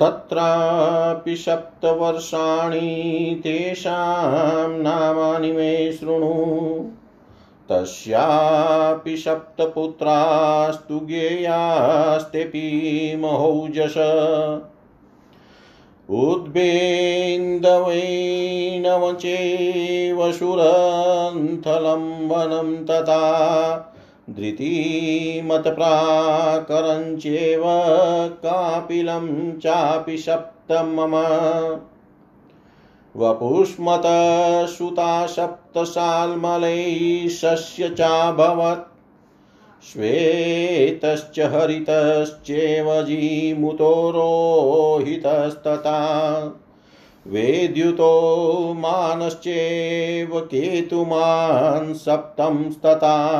तत्रापि सप्तवर्षाणि तेषां नामानि मे शृणु। तस्यापि सप्तपुत्रास्तु ज्ञेयास्तेऽपि महौजस उद्वेन्दवैनवचेवसुरन्थलं वनं तथा धृतिमतप्राकरञ्चेव कापिलं चापि सप्तमम वपुष्मतसुता सप्तसाल्मलैः शस्य चाभवत्। श्वेतश्च हरितश्चेव जीमुतो रोहितस्तथा। वेद्युतो मानश्चेव केतुमान् सप्तंस्तथा।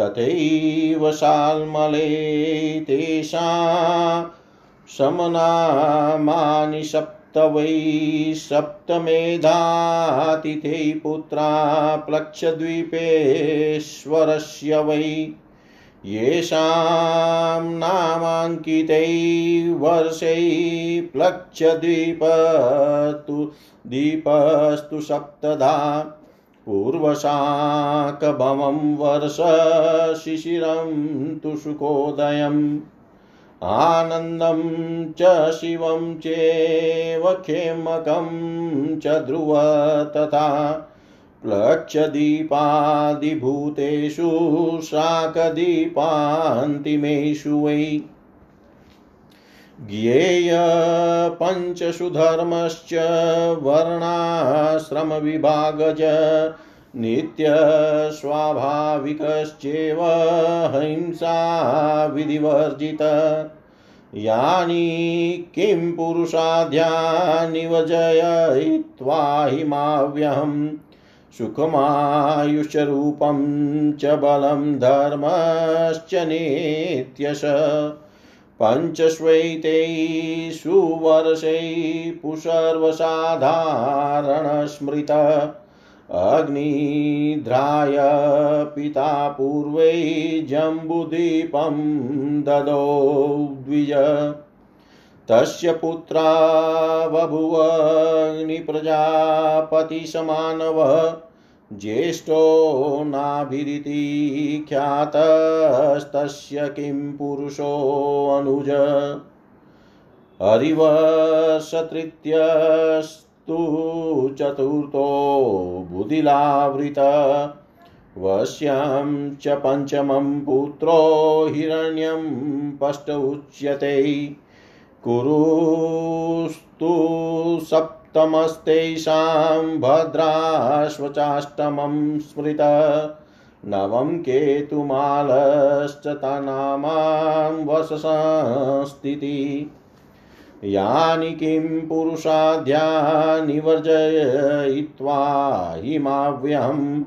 तथैव शाल्मले तेषा समनामानि सप्त वै सप्तमेधातिथे पुत्रा प्लक्षद्वीपेश्वरस्य वै। येषां नामाङ्कितै वर्षै प्लक्षद्वीपस्तु दीपस्तु सप्तधा। पूर्वशाकभवं वर्षशिशिरं तु सुखोदयम् आनन्दं च शिवं चेव खेमकं च ध्रुव तथा प्लक्षदीपादिभूतेषु शाकदीपान्तिमेषु वै। ज्ञेय पञ्चषु धर्मश्च वर्णाश्रमविभागज नित्यस्वाभाविकश्चेव हिंसा विधिवर्जित। यानि किं पुरुषाध्यानिवजयित्वा हिमाव्यहम् सुखमायुषरूपं च बलं धर्मश्च नित्यश। पञ्चश्वैतेषु वर्षैः पुसर्वसाधारणस्मृत अग्निध्राय पिता पूर्वै जम्बुदीपं ददौ द्विज। तस्य पुत्रा बभुवग्निप्रजापतिसमानवः ज्येष्ठो नाभिरिति ख्यातस्तस्य किं पुरुषोऽनुज हरिवशतृतीयस्तु चतुर्थो बुधिलावृत। वश्यं च पञ्चमं पुत्रो हिरण्यं पष्ट उच्यते कुरुस्तु सप्तमस्तेषां भद्राश्वचाष्टमं स्मृत। नवं केतुमालश्च तनामां वसंस्थिति यानि किं पुरुषाध्यानि वर्जयित्वा हिमाव्यहं,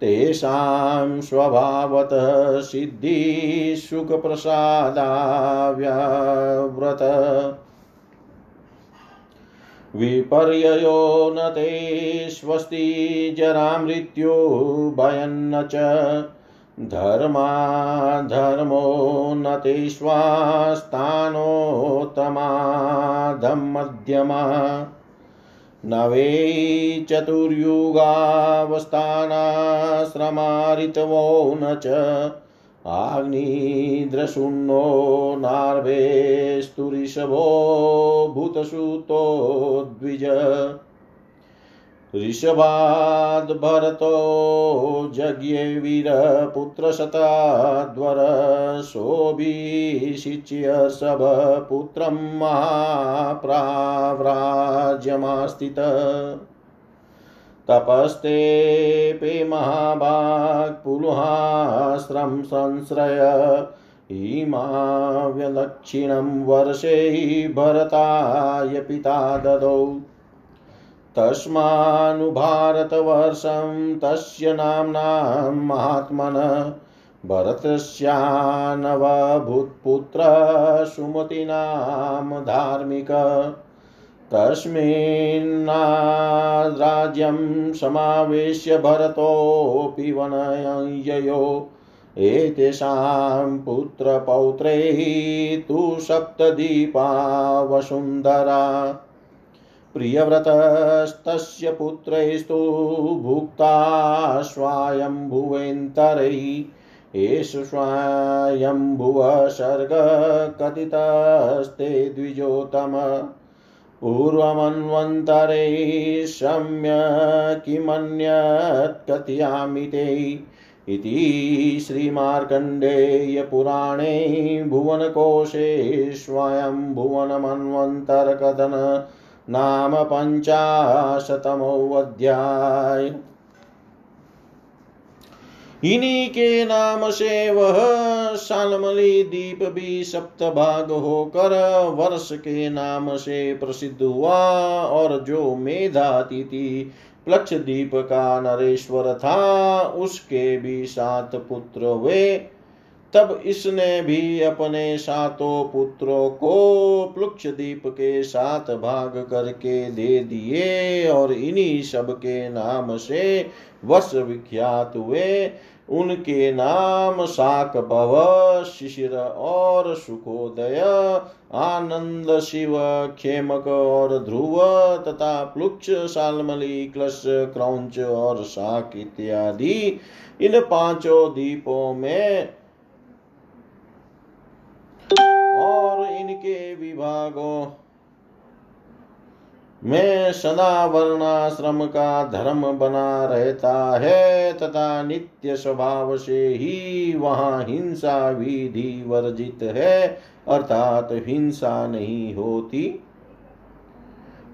तेषां स्वभावतः सिद्धिसुखप्रसादाव्यव्रत विपर्ययो न ते स्वस्ति जरामृत्यो भयन्न च। धर्माधर्मो न ते स्वास्थानोत्तमाधमध्यमा न वै चतुर्युगावस्थानाश्रमारितवो न च आग्निद्रशून्नो नार्वेस्तुऋषभो भूतसुतो द्विज। ऋषभाद्भरतो जज्ञे वीरपुत्रशताध्वरशोभिषिच्य सभपुत्रं महाप्राव्राज्यमास्थित। तपस्तेऽपि महाभाग्पुलुहाश्रं संश्रय। इमाव्यलक्षिणं वर्षे भरताय पिता ददौ। तस्मानुभारतवर्षं तस्य नाम्नां महात्मन भरतस्यानवभूत्पुत्र सुमतीनां धार्मिक। तस्मिन्नाद्राज्यं समावेश्य भरतोऽपि वनययो एतेषां पुत्रपौत्रैः तु सप्तदीपा वसुन्धरा प्रियव्रतस्तस्य पुत्रैस्तु भुक्ता स्वायम्भुवेन्तरैः एष स्वायम्भुव सर्ग द्विजोतम पूर्वमन्वन्तरे शम्य किमन्यत् कथयामि ते। इति श्रीमार्कण्डेयपुराणे भुवनकोशे स्वयं नाम पञ्चाशतमोऽध्याय। इन्हीं के नाम से वह सालमली दीप भी सप्त भाग होकर वर्ष के नाम से प्रसिद्ध हुआ और जो मेधातिथि प्लक्ष दीप का नरेश्वर था, उसके भी सात पुत्र हुए। तब इसने भी अपने सातों पुत्रों को प्लुक्ष दीप के साथ भाग करके दे दिए और इन्हीं सब के नाम से वर्ष विख्यात हुए। उनके नाम शाक भव, शिशिर और सुखोदय, आनंद शिव खेमक और ध्रुव तथा प्लुक्ष, सालमली, क्लश, क्रौच और शाक इत्यादि। इन पाँचों दीपों में इनके विभागों। में सदा वर्णाश्रम का धर्म बना रहता है, तथा नित्य स्वभाव से ही वहाँ हिंसा विधि वर्जित है, अर्थात हिंसा नहीं होती।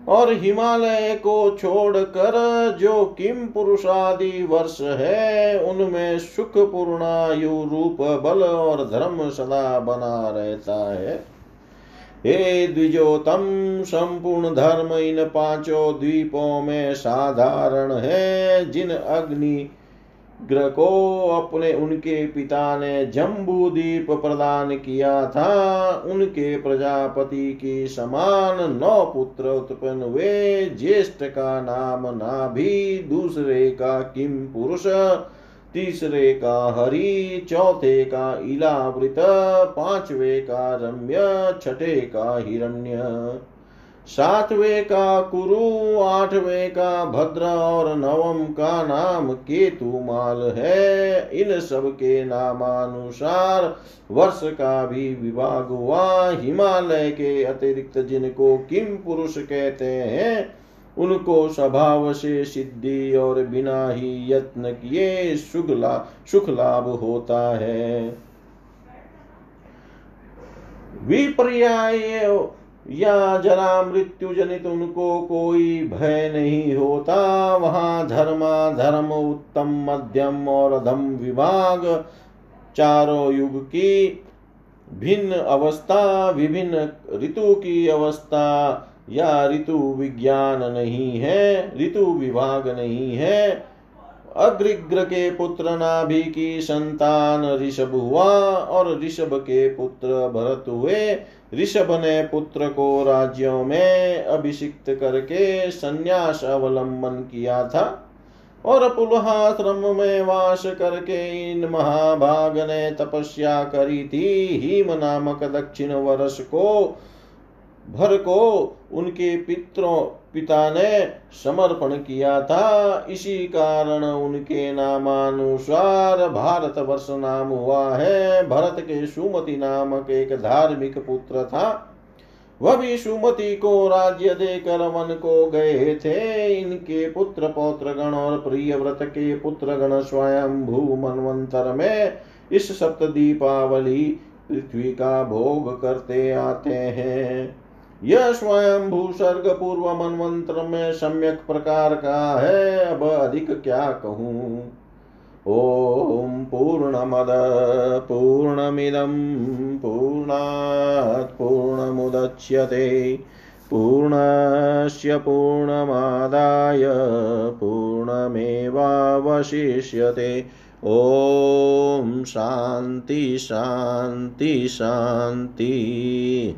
और हिमालय को छोड़कर जो किम पुरुषादि वर्ष है, उनमें सुख पूर्णायु रूप बल और धर्म सदा बना रहता है। हे द्विजोतम संपूर्ण धर्म इन पाँचों द्वीपों में साधारण है जिन अग्नि ग्रह को अपने उनके पिता ने जम्बू दीप प्रदान किया था, उनके प्रजापति की समान नौ पुत्र उत्पन्न हुए, ज्येष्ठ का नाम नाभि, दूसरे का किम पुरुष तीसरे का हरि, चौथे का इलावृत, पांचवे का रम्य, छठे का हिरण्य। सातवें का कुरु, आठवें का भद्र और नवम का नाम केतु माल है। इन सब के नामानुसार वर्ष का भी विभाग हुआ। हिमालय के अतिरिक्त जिनको किम पुरुष कहते हैं उनको स्वभाव से सिद्धि और बिना ही यत्न किए सुख लाभ सुख लाभ होता है। विपर्याय या जरा मृत्यु जनित उनको कोई भय नहीं होता। वहाँ धर्मा धर्म उत्तम मध्यम और धम विभाग, चारों युग की भिन्न अवस्था, विभिन्न ऋतु की अवस्था या ऋतु विज्ञान नहीं है, ऋतु विभाग नहीं है। अग्रिग्र के पुत्र नाभि की संतान ऋषभ हुआ और ऋषभ के पुत्र भरत हुए। ऋषभ ने पुत्र को राज्यों में अभिषिक्त करके संन्यास अवलंबन किया था और पुलहाश्रम में वास करके इन महाभाग ने तपस्या करी थी। हिम नामक दक्षिण वर्ष को भर को उनके पितरों, पिता ने समर्पण किया था। इसी कारण उनके नामानुसार भारत वर्ष नाम हुआ है। भरत के सुमति नामक एक धार्मिक पुत्र था। वह भी सुमति को राज्य देकर वन को गए थे। इनके पुत्र पौत्र गण और प्रिय व्रत के पुत्र गण स्वयं भू मनवंतर में इस सप्त दीपावली पृथ्वी का भोग करते आते हैं। यह स्वयं भूसर्ग पूर्व मनमंत्र में सम्यक प्रकार का है। अब अधिक क्या कहूँ? ॐ पूर्णमद, पूर्णमिदं, पूर्णात् पूर्णमुदच्यते। पूर्णस्य पूर्णमादाय, पूर्णमेवावशिष्यते। ॐ शान्ति शान्ति शान्ति।